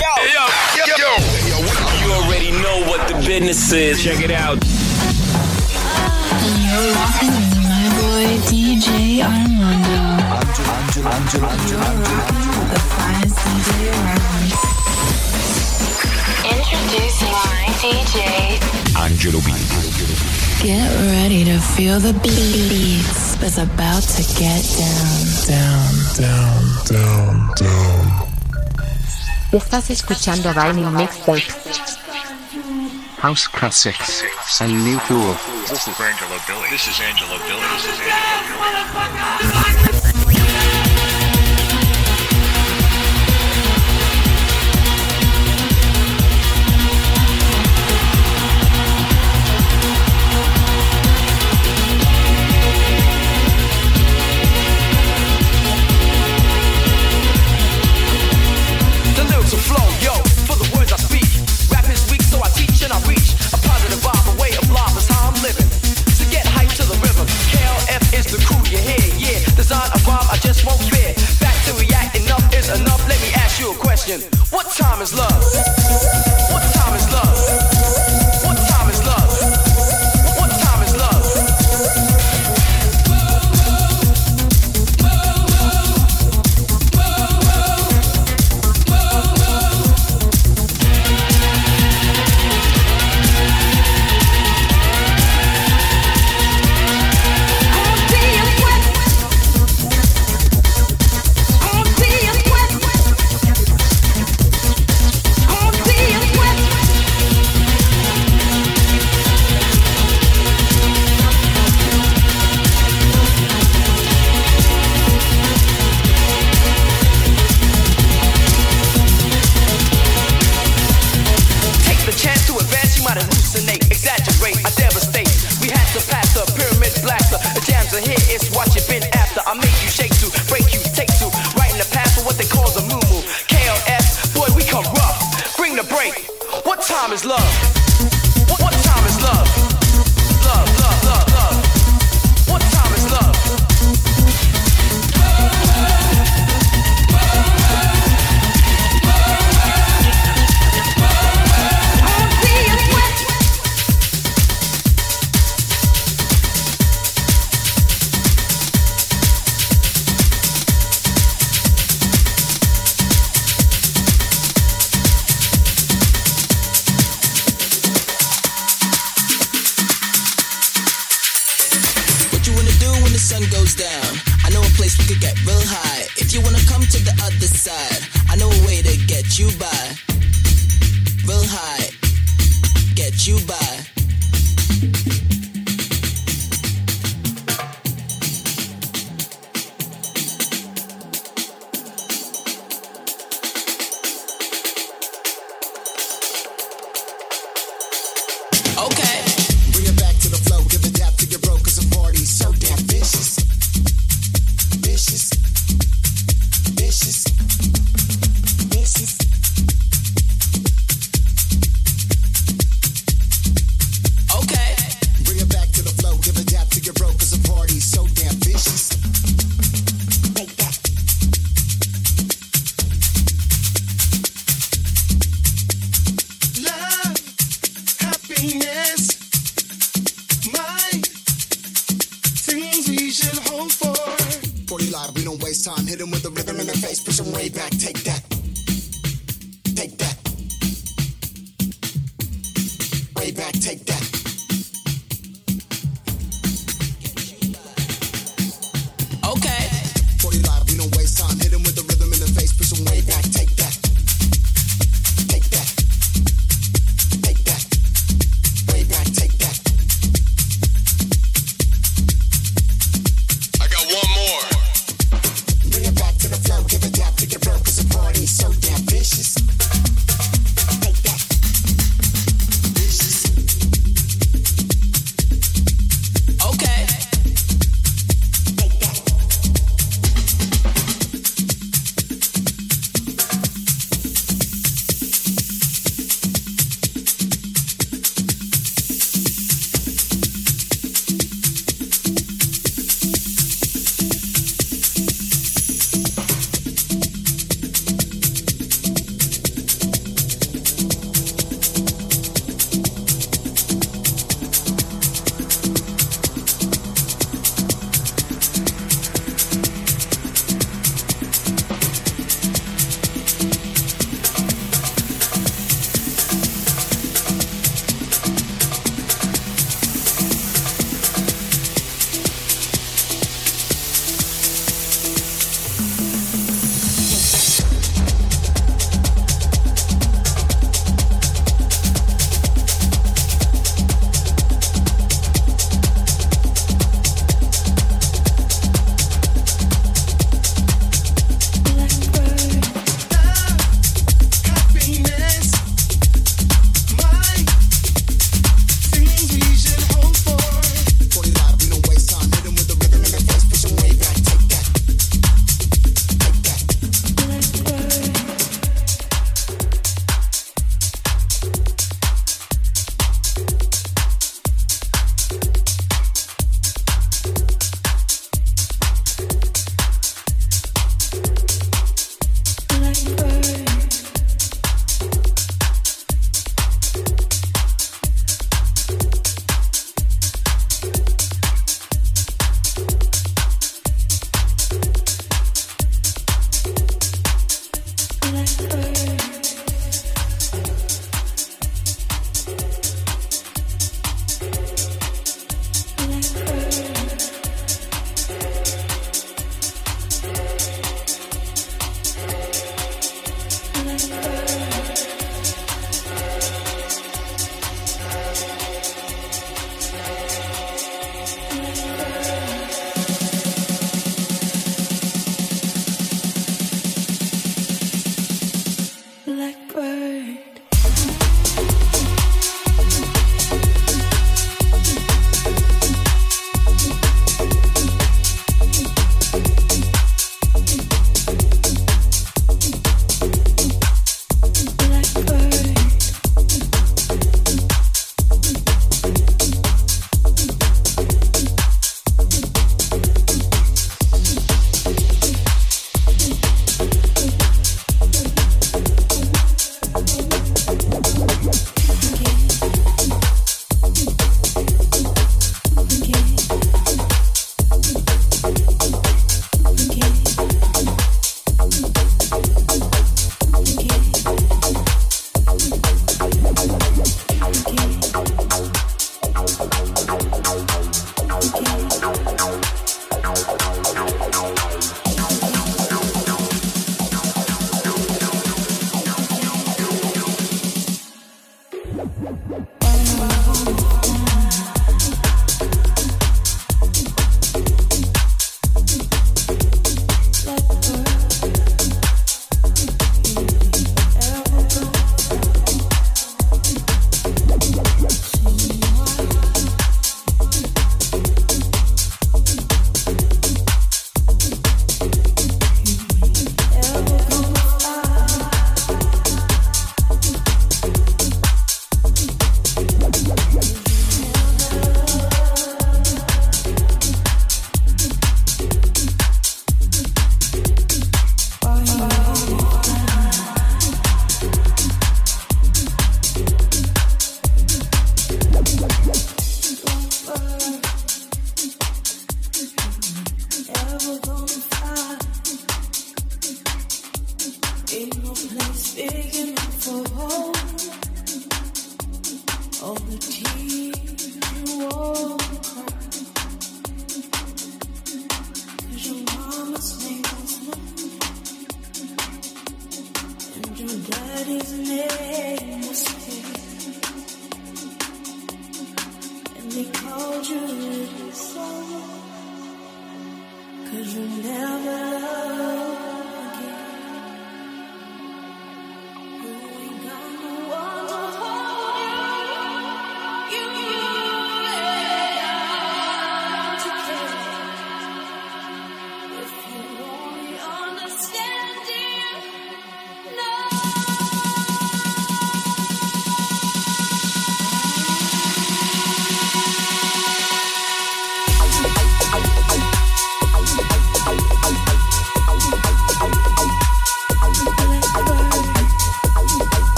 yo, yo, yo. You already know what the business is. Check it out. You're rocking with my boy DJ Armando. Angelo, Angelo, Angelo, Angelo, The finest DJ around. Introducing my DJ. Angelo B. Get ready to feel the beats. It's about to get down. down, down, down, down. Estás escuchando Vinyl Mixtape. House classics and new cool. This is Angelo Billy. This is Angelo Billy. This is Angelo Billy. Will flow, yo, for the words I speak. Rap is weak, so I teach and I. A positive vibe, a way of life is how I'm living. Get hyped to the rhythm. KLF is the crew you yeah. Design a rhyme I just won't. Back to react, enough is enough. Let me ask you a question. What time is love? What time is love?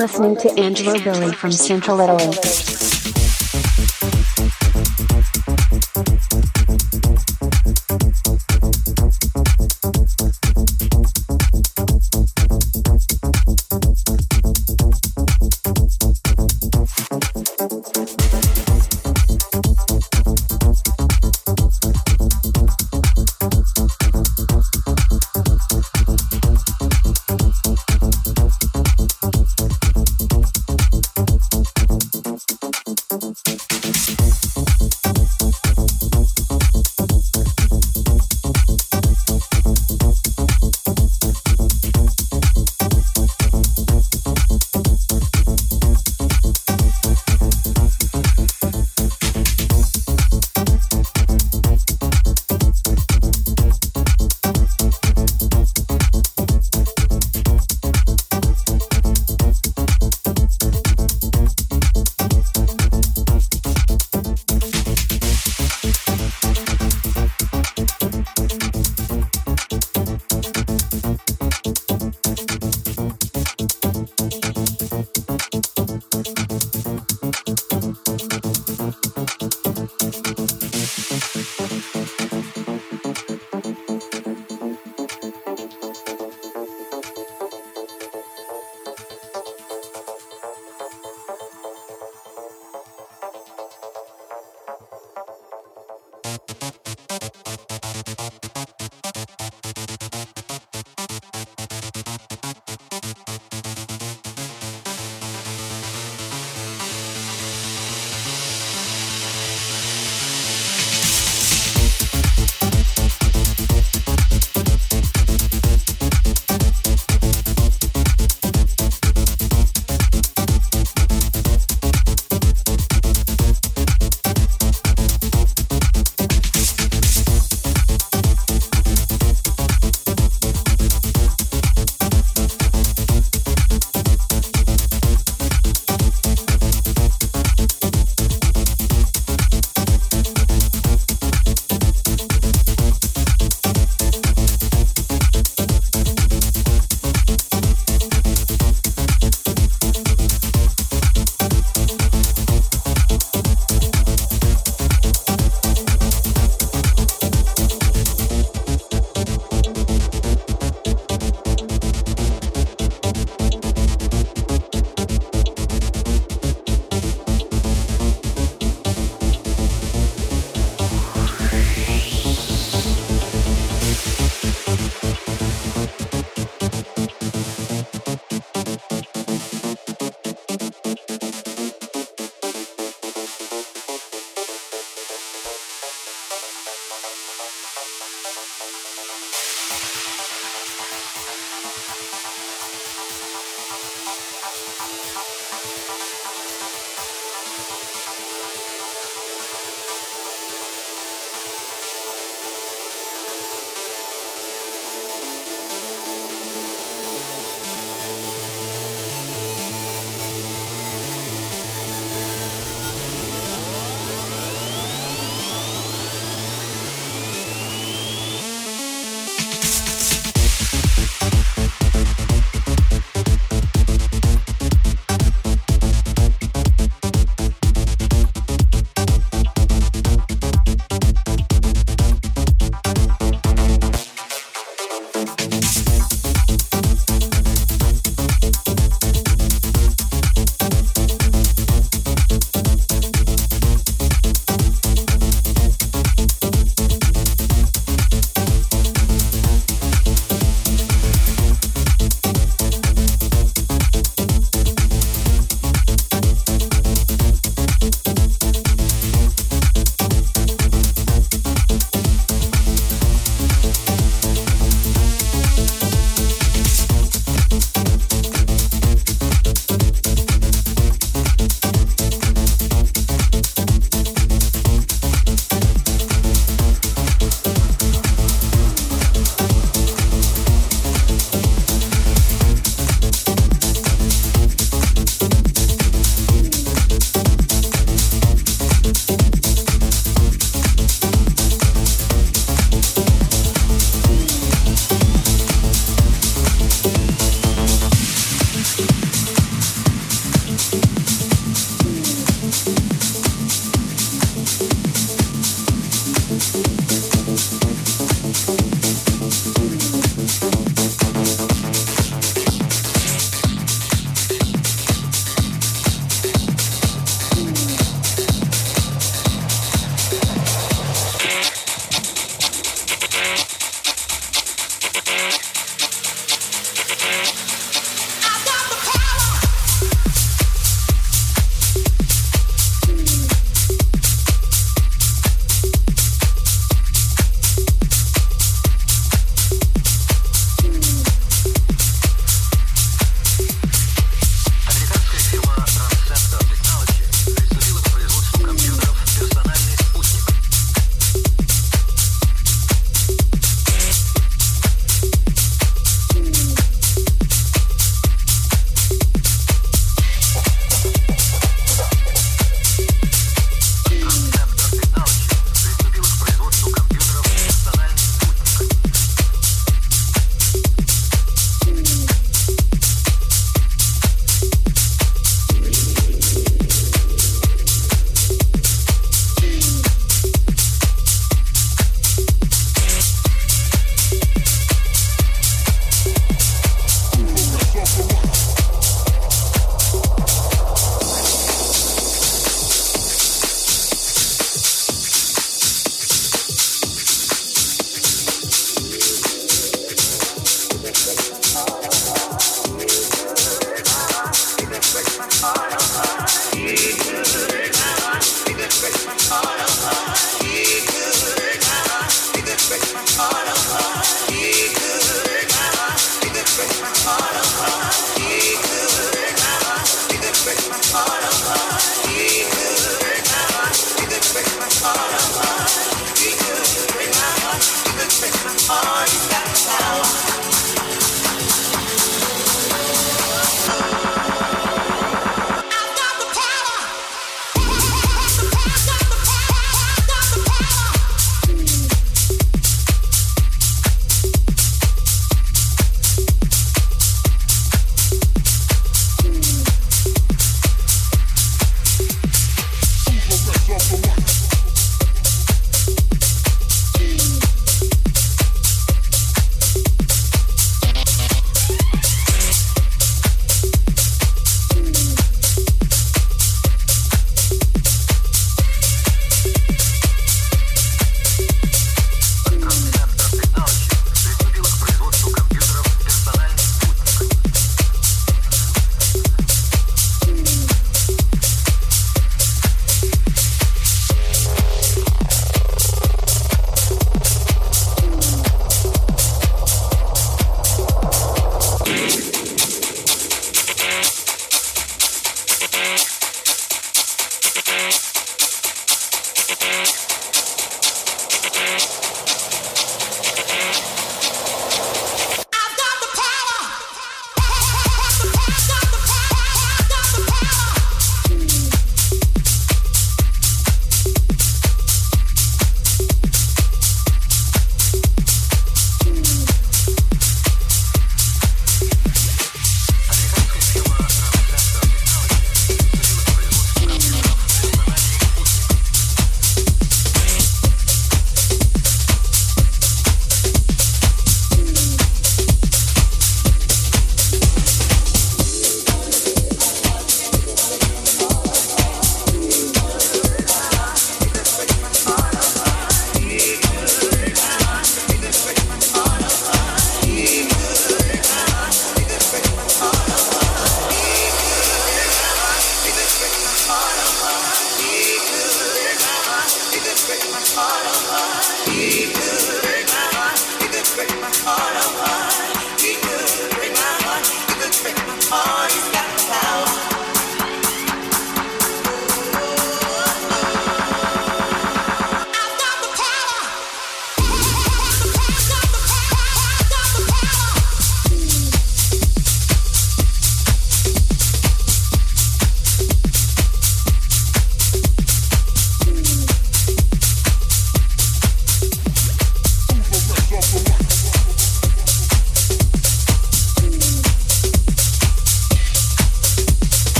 Listening to Angelo Billy from Central Italy.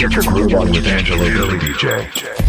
Get your groove on with Angelo Billy DJ.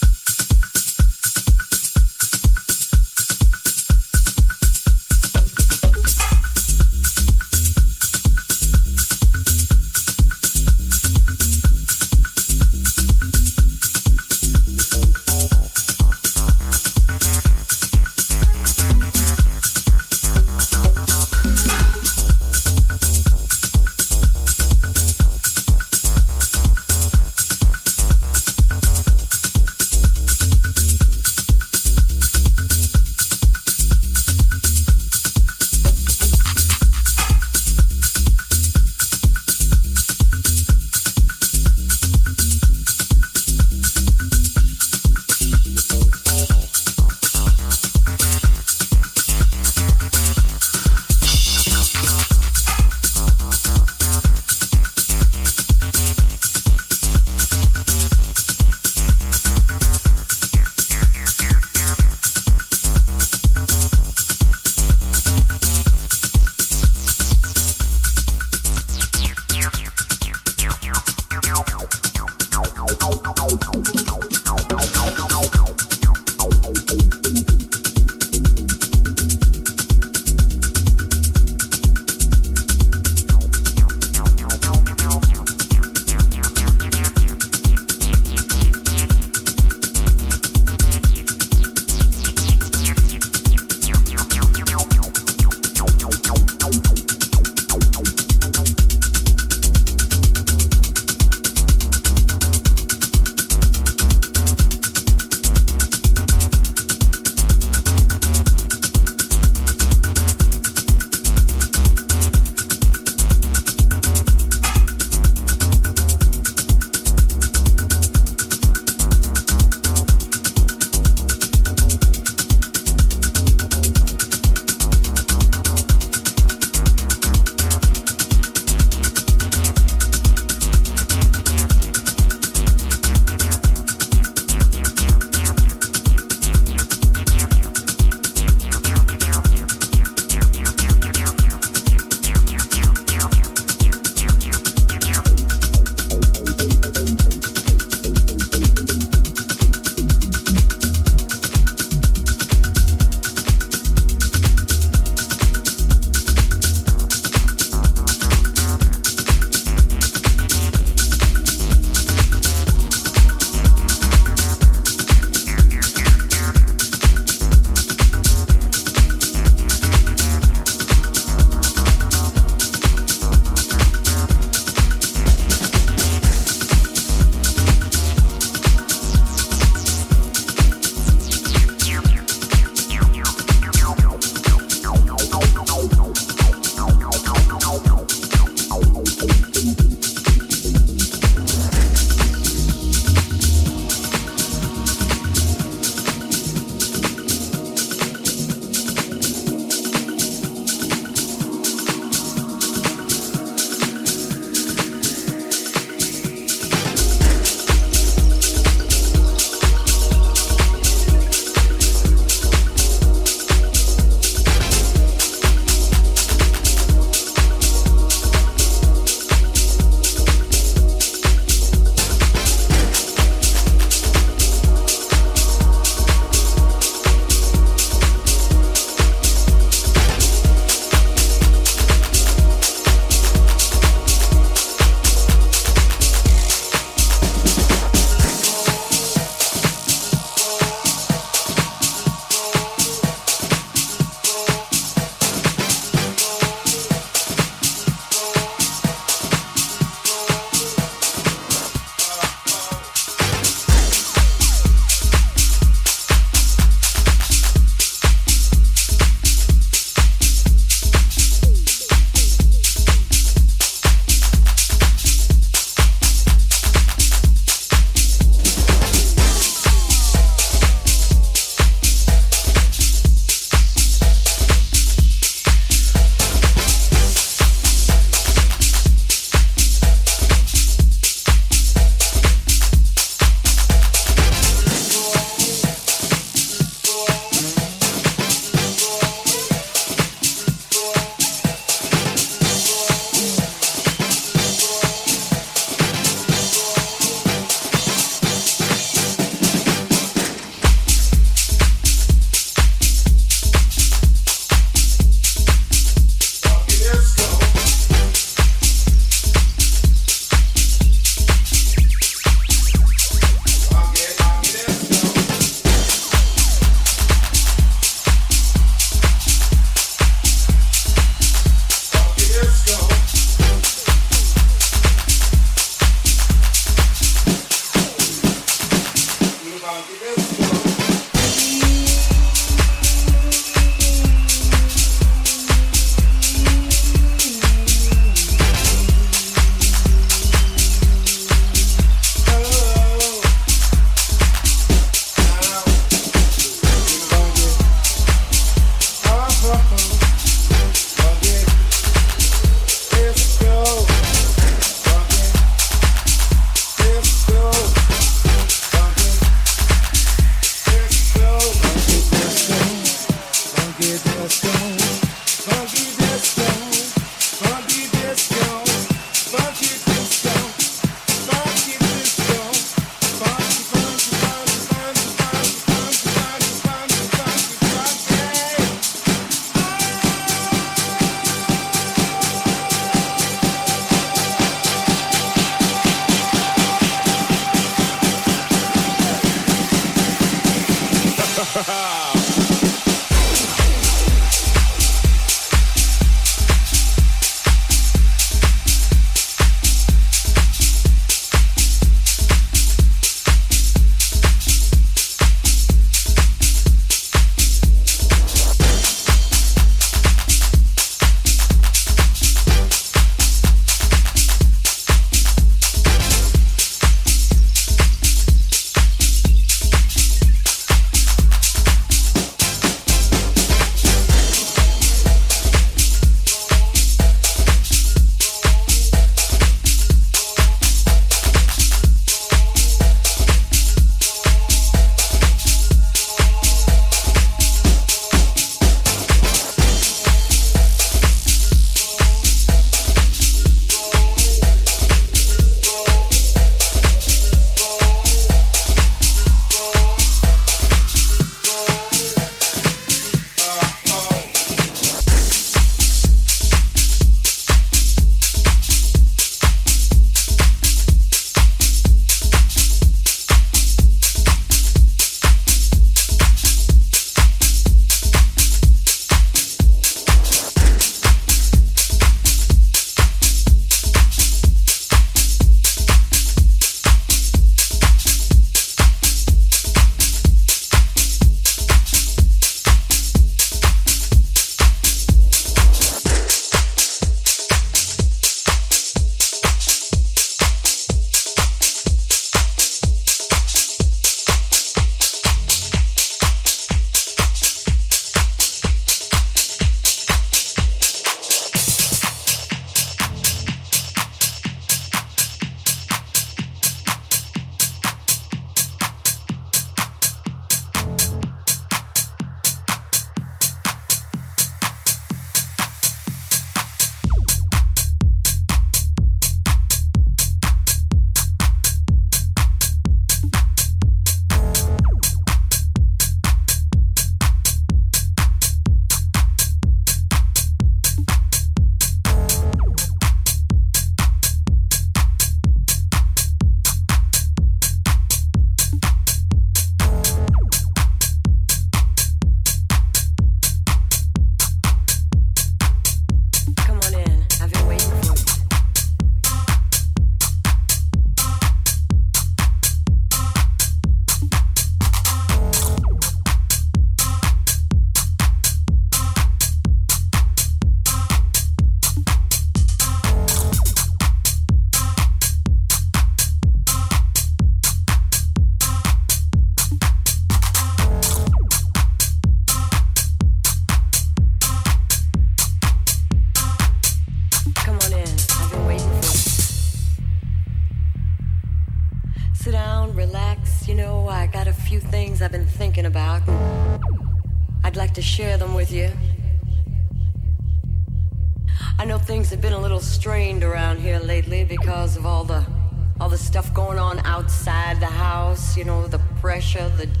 the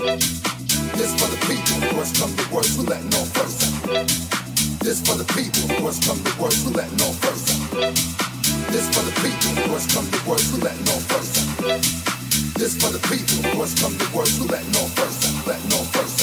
This for the people who has come to worst, we're letting first. This for the people who has come to worst, we're letting first. This for the people who has come to worst, we're letting first. This for the people who has come to worst, we're letting first. Letting off first.